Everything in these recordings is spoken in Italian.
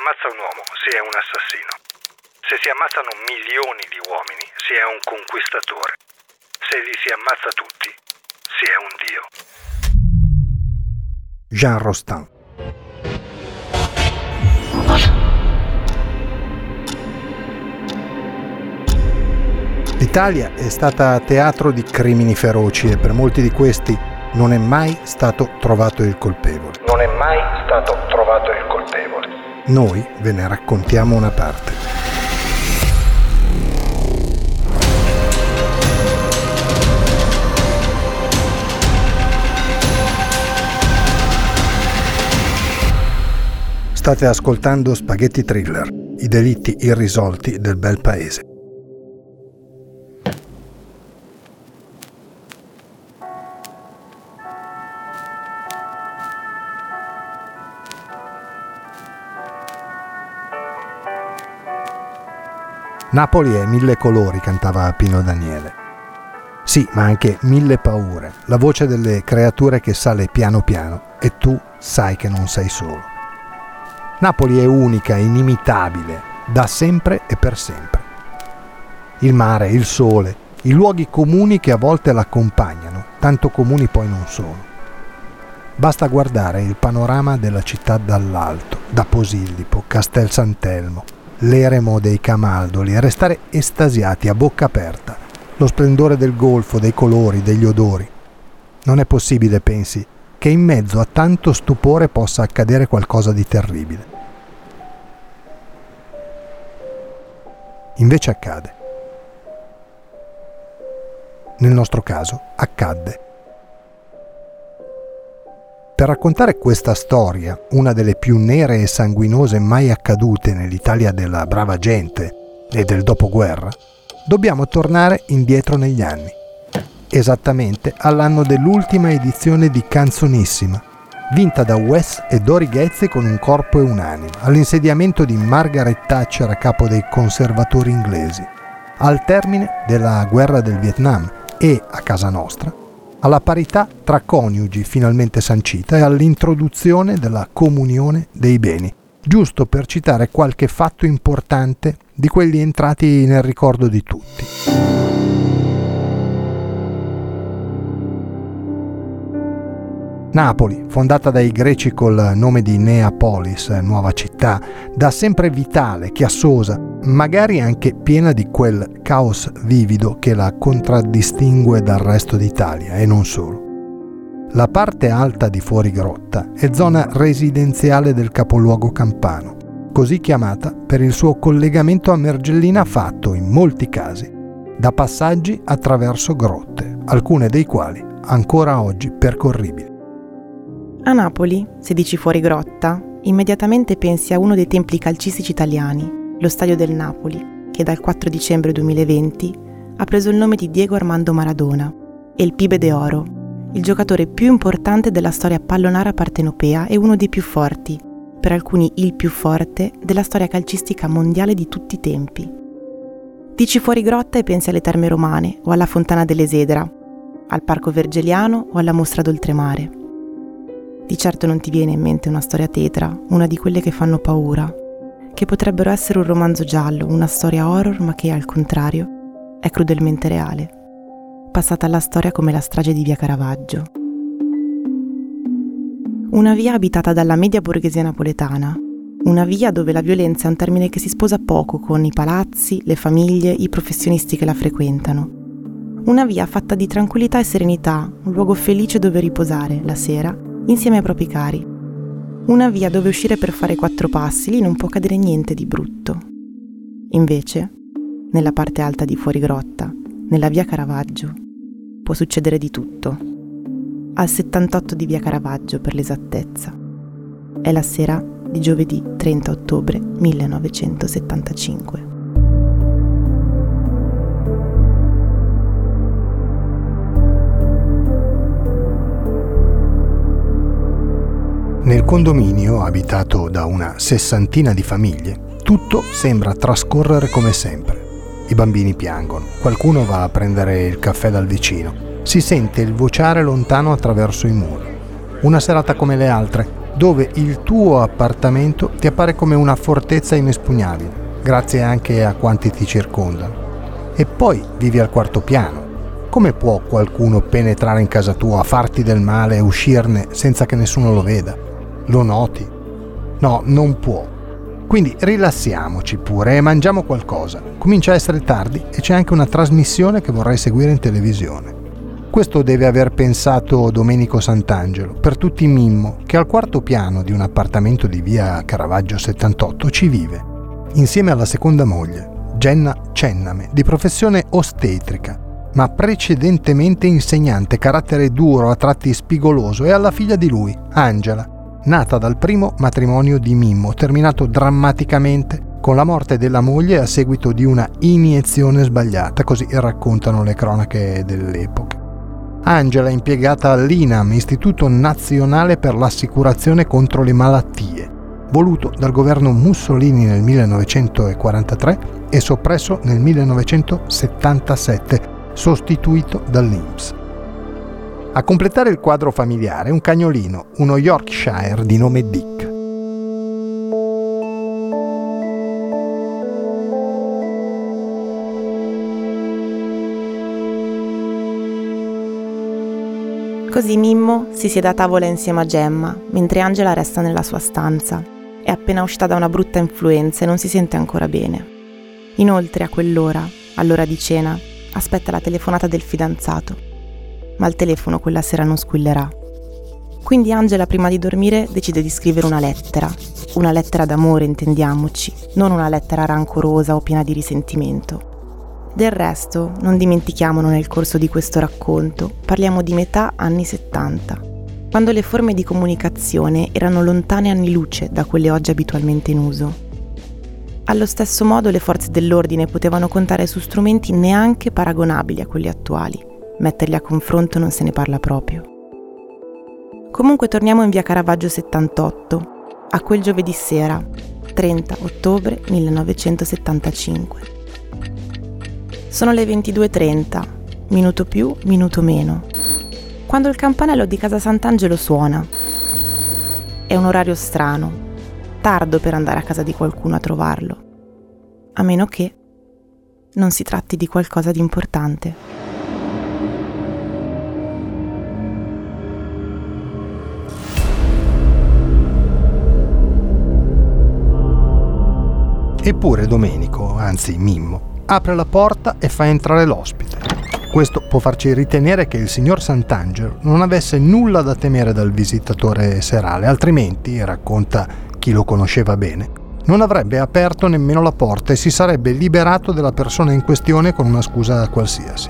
ammazza un uomo si è un assassino. Se si ammazzano milioni di uomini si è un conquistatore. Se li si ammazza tutti si è un dio. Jean Rostand L'Italia è stata teatro di crimini feroci e per molti di questi non è mai stato trovato il colpevole. Non è mai stato trovato il colpevole. Noi ve ne raccontiamo una parte. State ascoltando Spaghetti Thriller, i delitti irrisolti del bel paese. Napoli è mille colori, cantava Pino Daniele. Sì, ma anche mille paure, la voce delle creature che sale piano piano e tu sai che non sei solo. Napoli è unica, inimitabile, da sempre e per sempre. Il mare, il sole, i luoghi comuni che a volte l'accompagnano, tanto comuni poi non sono. Basta guardare il panorama della città dall'alto, da Posillipo, Castel Sant'Elmo, l'eremo dei camaldoli e restare estasiati a bocca aperta, lo splendore del golfo, dei colori, degli odori. Non è possibile, pensi, che in mezzo a tanto stupore possa accadere qualcosa di terribile. Invece accade. Nel nostro caso accadde. Per raccontare questa storia, una delle più nere e sanguinose mai accadute nell'Italia della brava gente e del dopoguerra, dobbiamo tornare indietro negli anni, esattamente all'anno dell'ultima edizione di Canzonissima, vinta da Wes e Dori Ghezzi con un corpo e un'anima, all'insediamento di Margaret Thatcher a capo dei conservatori inglesi, al termine della guerra del Vietnam e, a casa nostra, alla parità tra coniugi finalmente sancita e all'introduzione della comunione dei beni, giusto per citare qualche fatto importante di quelli entrati nel ricordo di tutti. Napoli, fondata dai greci col nome di Neapolis, nuova città, da sempre vitale, chiassosa, magari anche piena di quel caos vivido che la contraddistingue dal resto d'Italia e non solo. La parte alta di Fuori Grotta è zona residenziale del capoluogo campano, così chiamata per il suo collegamento a Mergellina fatto, in molti casi, da passaggi attraverso grotte, alcune dei quali ancora oggi percorribili. A Napoli, se dici fuori grotta, immediatamente pensi a uno dei templi calcistici italiani, lo Stadio del Napoli, che dal 4 dicembre 2020 ha preso il nome di Diego Armando Maradona e il Pibe de Oro, il giocatore più importante della storia pallonara partenopea e uno dei più forti, per alcuni il più forte, della storia calcistica mondiale di tutti i tempi. Dici fuori grotta e pensi alle terme romane o alla fontana dell'Esedra, al parco vergeliano o alla mostra d'oltremare. Di certo non ti viene in mente una storia tetra, una di quelle che fanno paura, che potrebbero essere un romanzo giallo, una storia horror, ma che al contrario è crudelmente reale, passata alla storia come la strage di via Caravaggio. Una via abitata dalla media borghesia napoletana, una via dove la violenza è un termine che si sposa poco con i palazzi, le famiglie, i professionisti che la frequentano. Una via fatta di tranquillità e serenità, un luogo felice dove riposare la sera insieme ai propri cari. Una via dove uscire per fare quattro passi, lì non può cadere niente di brutto. Invece, nella parte alta di Fuori Grotta, nella via Caravaggio, può succedere di tutto. Al 78 di via Caravaggio per l'esattezza. È la sera di giovedì 30 ottobre 1975. Nel condominio, abitato da una sessantina di famiglie, tutto sembra trascorrere come sempre. I bambini piangono, qualcuno va a prendere il caffè dal vicino, si sente il vociare lontano attraverso i muri. Una serata come le altre, dove il tuo appartamento ti appare come una fortezza inespugnabile, grazie anche a quanti ti circondano. E poi vivi al quarto piano. Come può qualcuno penetrare in casa tua, farti del male e uscirne senza che nessuno lo veda? Lo noti? No, non può. Quindi rilassiamoci pure e mangiamo qualcosa. Comincia a essere tardi e c'è anche una trasmissione che vorrei seguire in televisione. Questo deve aver pensato Domenico Sant'Angelo, per tutti Mimmo, che al quarto piano di un appartamento di via Caravaggio 78 ci vive, insieme alla seconda moglie, Genna Cenname, di professione ostetrica, ma precedentemente insegnante, carattere duro, a tratti spigoloso, e alla figlia di lui, Angela, nata dal primo matrimonio di Mimmo, terminato drammaticamente con la morte della moglie a seguito di una iniezione sbagliata, così raccontano le cronache dell'epoca. Angela è impiegata all'INAM, Istituto Nazionale per l'Assicurazione contro le Malattie, voluto dal governo Mussolini nel 1943 e soppresso nel 1977, sostituito dall'INPS. A completare il quadro familiare un cagnolino, uno Yorkshire di nome Dick. Così Mimmo si siede a tavola insieme a Gemma, mentre Angela resta nella sua stanza. È appena uscita da una brutta influenza e non si sente ancora bene. Inoltre, a quell'ora, all'ora di cena, aspetta la telefonata del fidanzato. Ma il telefono quella sera non squillerà. Quindi Angela, prima di dormire, decide di scrivere una lettera. Una lettera d'amore, intendiamoci, non una lettera rancorosa o piena di risentimento. Del resto, non dimentichiamolo nel corso di questo racconto, parliamo di metà anni 70, quando le forme di comunicazione erano lontane anni luce da quelle oggi abitualmente in uso. Allo stesso modo le forze dell'ordine potevano contare su strumenti neanche paragonabili a quelli attuali. Metterli a confronto non se ne parla proprio. Comunque torniamo in via Caravaggio 78, a quel giovedì sera, 30 ottobre 1975. Sono le 22.30, minuto più, minuto meno, quando il campanello di casa Sant'Angelo suona. È un orario strano, tardo per andare a casa di qualcuno a trovarlo, a meno che non si tratti di qualcosa di importante. Eppure Domenico, anzi Mimmo, apre la porta e fa entrare l'ospite. Questo può farci ritenere che il signor Sant'Angelo non avesse nulla da temere dal visitatore serale, altrimenti, racconta chi lo conosceva bene, non avrebbe aperto nemmeno la porta e si sarebbe liberato della persona in questione con una scusa qualsiasi.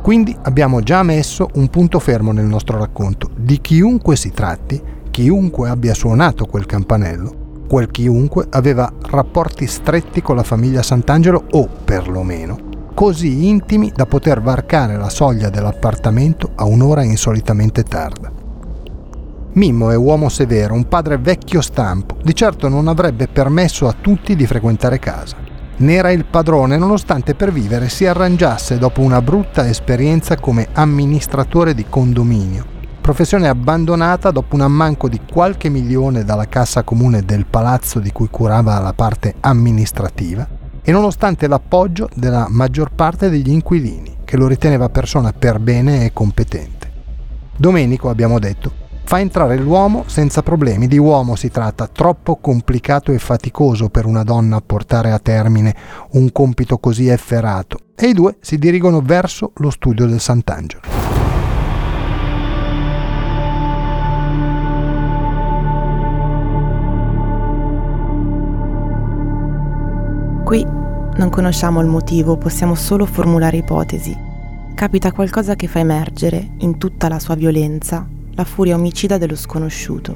Quindi abbiamo già messo un punto fermo nel nostro racconto. Di chiunque si tratti, chiunque abbia suonato quel campanello, quel chiunque aveva rapporti stretti con la famiglia Sant'Angelo o, perlomeno, così intimi da poter varcare la soglia dell'appartamento a un'ora insolitamente tarda. Mimmo è uomo severo, un padre vecchio stampo, di certo non avrebbe permesso a tutti di frequentare casa. Ne era il padrone nonostante per vivere si arrangiasse dopo una brutta esperienza come amministratore di condominio professione abbandonata dopo un ammanco di qualche milione dalla cassa comune del palazzo di cui curava la parte amministrativa e nonostante l'appoggio della maggior parte degli inquilini, che lo riteneva persona per bene e competente. Domenico, abbiamo detto, fa entrare l'uomo senza problemi, di uomo si tratta, troppo complicato e faticoso per una donna portare a termine un compito così efferato, e i due si dirigono verso lo studio del Sant'Angelo. Qui non conosciamo il motivo, possiamo solo formulare ipotesi. Capita qualcosa che fa emergere, in tutta la sua violenza, la furia omicida dello sconosciuto,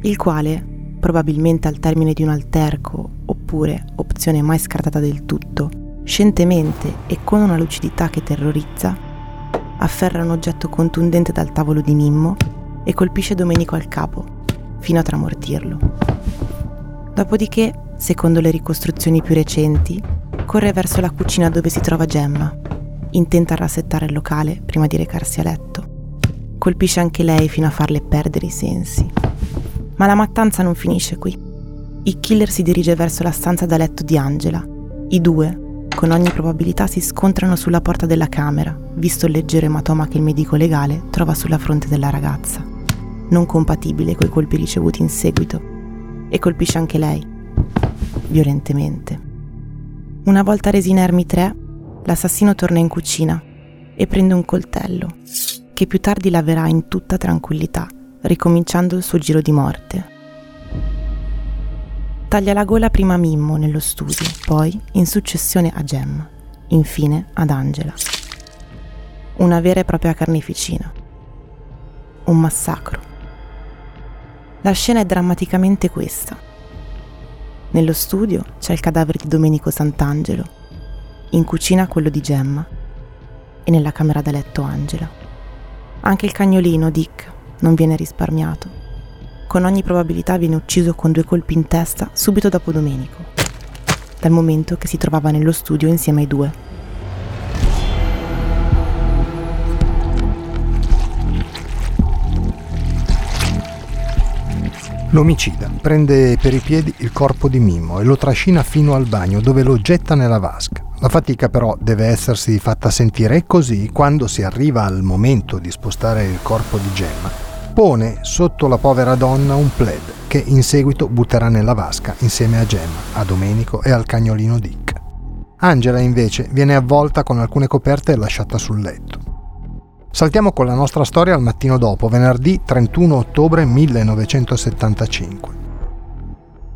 il quale, probabilmente al termine di un alterco, oppure opzione mai scartata del tutto, scientemente e con una lucidità che terrorizza, afferra un oggetto contundente dal tavolo di Mimmo e colpisce Domenico al capo, fino a tramortirlo. Dopodiché secondo le ricostruzioni più recenti, corre verso la cucina dove si trova Gemma, intenta a rassettare il locale prima di recarsi a letto. Colpisce anche lei fino a farle perdere i sensi. Ma la mattanza non finisce qui. Il killer si dirige verso la stanza da letto di Angela. I due, con ogni probabilità, si scontrano sulla porta della camera, visto il leggero ematoma che il medico legale trova sulla fronte della ragazza, non compatibile coi colpi ricevuti in seguito, e colpisce anche lei, violentemente. Una volta resi inermi tre, l'assassino torna in cucina e prende un coltello, che più tardi laverà in tutta tranquillità, ricominciando il suo giro di morte. Taglia la gola prima a Mimmo nello studio, poi in successione a Gemma, infine ad Angela. Una vera e propria carneficina. Un massacro. La scena è drammaticamente questa. Nello studio c'è il cadavere di Domenico Sant'Angelo, in cucina quello di Gemma e nella camera da letto Angela. Anche il cagnolino, Dick, non viene risparmiato con ogni probabilità viene ucciso con due colpi in testa subito dopo Domenico, dal momento che si trovava nello studio insieme ai due. L'omicida prende per i piedi il corpo di Mimmo e lo trascina fino al bagno dove lo getta nella vasca. La fatica però deve essersi fatta sentire e così, quando si arriva al momento di spostare il corpo di Gemma, pone sotto la povera donna un pled che in seguito butterà nella vasca insieme a Gemma, a Domenico e al cagnolino Dick. Angela invece viene avvolta con alcune coperte e lasciata sul letto. Saltiamo con la nostra storia al mattino dopo, venerdì 31 ottobre 1975.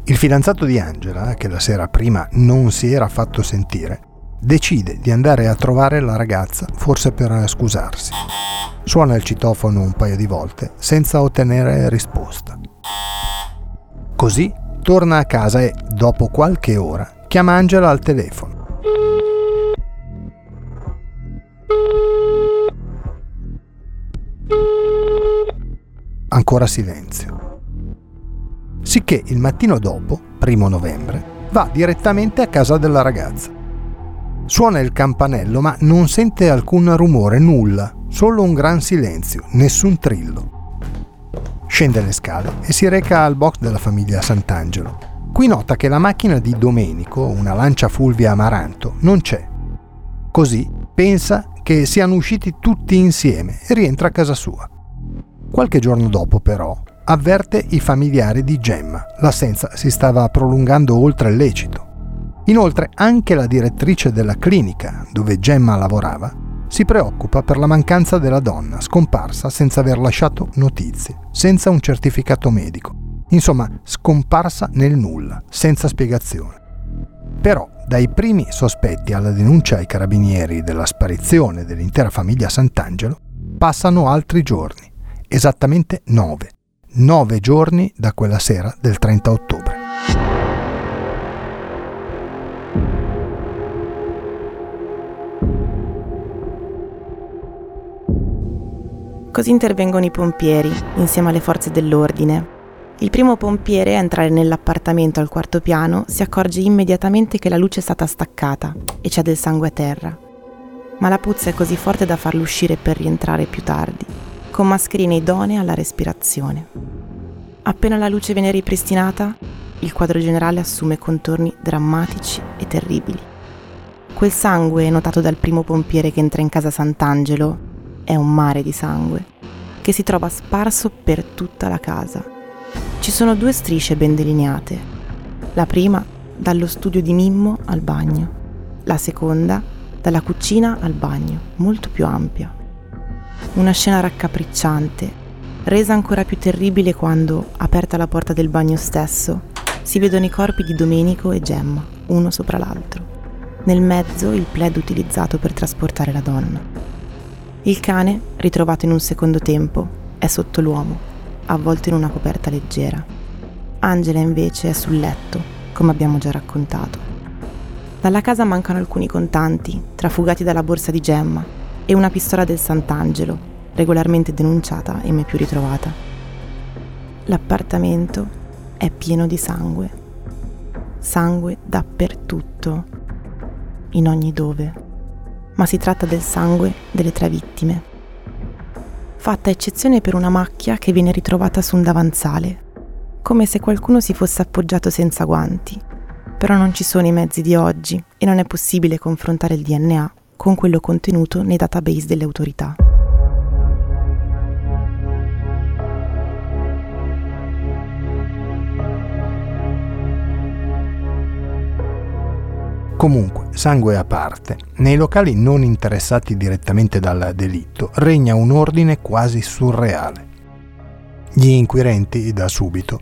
Il fidanzato di Angela, che la sera prima non si era fatto sentire, decide di andare a trovare la ragazza, forse per scusarsi. Suona il citofono un paio di volte senza ottenere risposta. Così torna a casa e, dopo qualche ora, chiama Angela al telefono. Ancora silenzio. Sicché il mattino dopo, primo novembre, va direttamente a casa della ragazza. Suona il campanello ma non sente alcun rumore, nulla, solo un gran silenzio, nessun trillo. Scende le scale e si reca al box della famiglia Sant'Angelo. Qui nota che la macchina di Domenico, una lancia Fulvia Amaranto, non c'è. Così pensa che siano usciti tutti insieme e rientra a casa sua. Qualche giorno dopo, però, avverte i familiari di Gemma. L'assenza si stava prolungando oltre il lecito. Inoltre anche la direttrice della clinica dove Gemma lavorava si preoccupa per la mancanza della donna scomparsa senza aver lasciato notizie, senza un certificato medico. Insomma, scomparsa nel nulla, senza spiegazione. Però, dai primi sospetti alla denuncia ai carabinieri della sparizione dell'intera famiglia Sant'Angelo, passano altri giorni, esattamente nove. Nove giorni da quella sera del 30 ottobre. Così intervengono i pompieri, insieme alle forze dell'ordine. Il primo pompiere a entrare nell'appartamento al quarto piano si accorge immediatamente che la luce è stata staccata e c'è del sangue a terra. Ma la puzza è così forte da farlo uscire per rientrare più tardi, con mascherine idonee alla respirazione. Appena la luce viene ripristinata, il quadro generale assume contorni drammatici e terribili. Quel sangue, notato dal primo pompiere che entra in casa Sant'Angelo, è un mare di sangue che si trova sparso per tutta la casa. Ci sono due strisce ben delineate. La prima dallo studio di Mimmo al bagno, la seconda dalla cucina al bagno, molto più ampia. Una scena raccapricciante, resa ancora più terribile quando, aperta la porta del bagno stesso, si vedono i corpi di Domenico e Gemma, uno sopra l'altro. Nel mezzo il plaid utilizzato per trasportare la donna. Il cane, ritrovato in un secondo tempo, è sotto l'uomo, avvolto in una coperta leggera. Angela invece è sul letto, come abbiamo già raccontato. Dalla casa mancano alcuni contanti, trafugati dalla borsa di Gemma, e una pistola del Sant'Angelo, regolarmente denunciata e mai più ritrovata. L'appartamento è pieno di sangue. Sangue dappertutto, in ogni dove ma si tratta del sangue delle tre vittime. Fatta eccezione per una macchia che viene ritrovata su un davanzale. come se qualcuno si fosse appoggiato senza guanti. Però non ci sono i mezzi di oggi e non è possibile confrontare il DNA con quello contenuto nei database delle autorità. Comunque, sangue a parte, nei locali non interessati direttamente dal delitto regna un ordine quasi surreale. Gli inquirenti, da subito,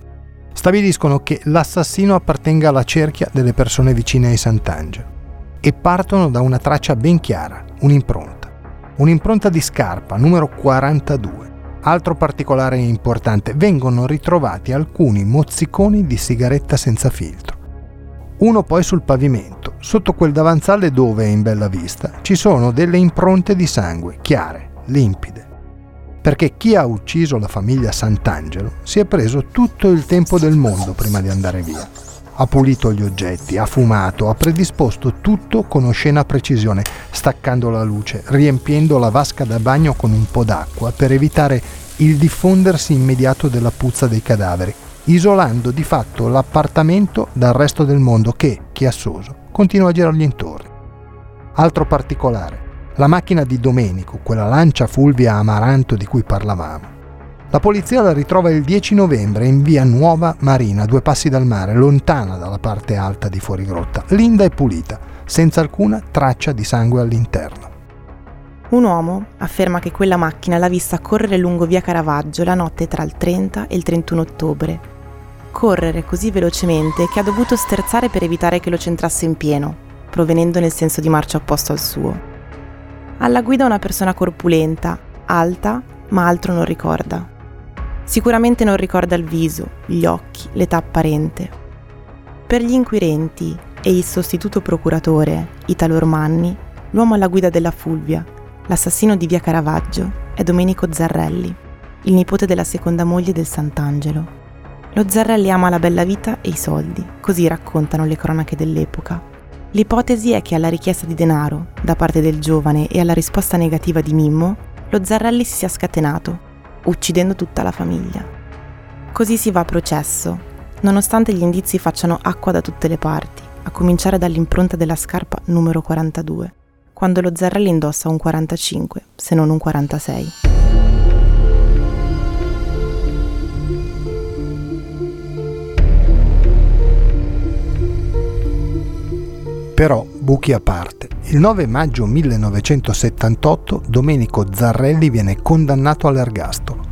stabiliscono che l'assassino appartenga alla cerchia delle persone vicine ai Sant'Angelo e partono da una traccia ben chiara, un'impronta. Un'impronta di scarpa, numero 42. Altro particolare importante, vengono ritrovati alcuni mozziconi di sigaretta senza filtro. Uno poi sul pavimento, sotto quel davanzale dove, in bella vista, ci sono delle impronte di sangue, chiare, limpide. Perché chi ha ucciso la famiglia Sant'Angelo si è preso tutto il tempo del mondo prima di andare via ha pulito gli oggetti, ha fumato, ha predisposto tutto con oscena precisione, staccando la luce, riempiendo la vasca da bagno con un po' d'acqua per evitare il diffondersi immediato della puzza dei cadaveri, isolando di fatto l'appartamento dal resto del mondo che, chiassoso, continua a girargli intorno. Altro particolare, la macchina di Domenico, quella lancia Fulvia Amaranto di cui parlavamo, la polizia la ritrova il 10 novembre in via Nuova Marina, due passi dal mare, lontana dalla parte alta di Fuorigrotta, linda e pulita, senza alcuna traccia di sangue all'interno. Un uomo afferma che quella macchina l'ha vista correre lungo via Caravaggio la notte tra il 30 e il 31 ottobre. Correre così velocemente che ha dovuto sterzare per evitare che lo centrasse in pieno, provenendo nel senso di marcia opposto al suo. Alla guida una persona corpulenta, alta, ma altro non ricorda. Sicuramente non ricorda il viso, gli occhi, l'età apparente. Per gli inquirenti e il sostituto procuratore, Italo Ormanni, l'uomo alla guida della Fulvia, l'assassino di via Caravaggio, è Domenico Zarrelli, il nipote della seconda moglie del Sant'Angelo. Lo Zarrelli ama la bella vita e i soldi, così raccontano le cronache dell'epoca. L'ipotesi è che alla richiesta di denaro da parte del giovane e alla risposta negativa di Mimmo, lo Zarrelli si sia scatenato uccidendo tutta la famiglia. Così si va a processo, nonostante gli indizi facciano acqua da tutte le parti, a cominciare dall'impronta della scarpa numero 42, quando lo Zarrelli indossa un 45, se non un 46. Però, buchi a parte, il 9 maggio 1978 Domenico Zarrelli viene condannato all'ergastolo,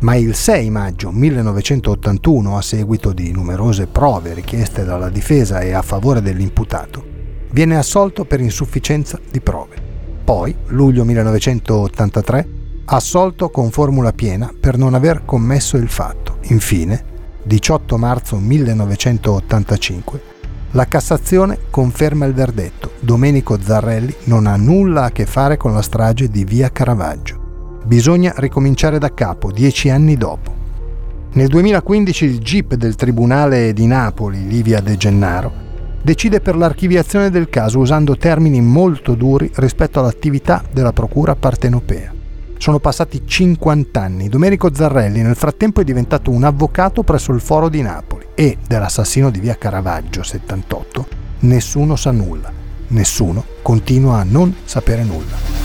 ma il 6 maggio 1981, a seguito di numerose prove richieste dalla difesa e a favore dell'imputato, viene assolto per insufficienza di prove. Poi, luglio 1983, assolto con formula piena per non aver commesso il fatto. Infine, 18 marzo 1985, la Cassazione conferma il verdetto. Domenico Zarrelli non ha nulla a che fare con la strage di Via Caravaggio. Bisogna ricominciare da capo, dieci anni dopo. Nel 2015 il GIP del Tribunale di Napoli, Livia De Gennaro, decide per l'archiviazione del caso usando termini molto duri rispetto all'attività della Procura partenopea. Sono passati 50 anni. Domenico Zarrelli nel frattempo è diventato un avvocato presso il Foro di Napoli e dell'assassino di via Caravaggio 78 nessuno sa nulla. Nessuno continua a non sapere nulla.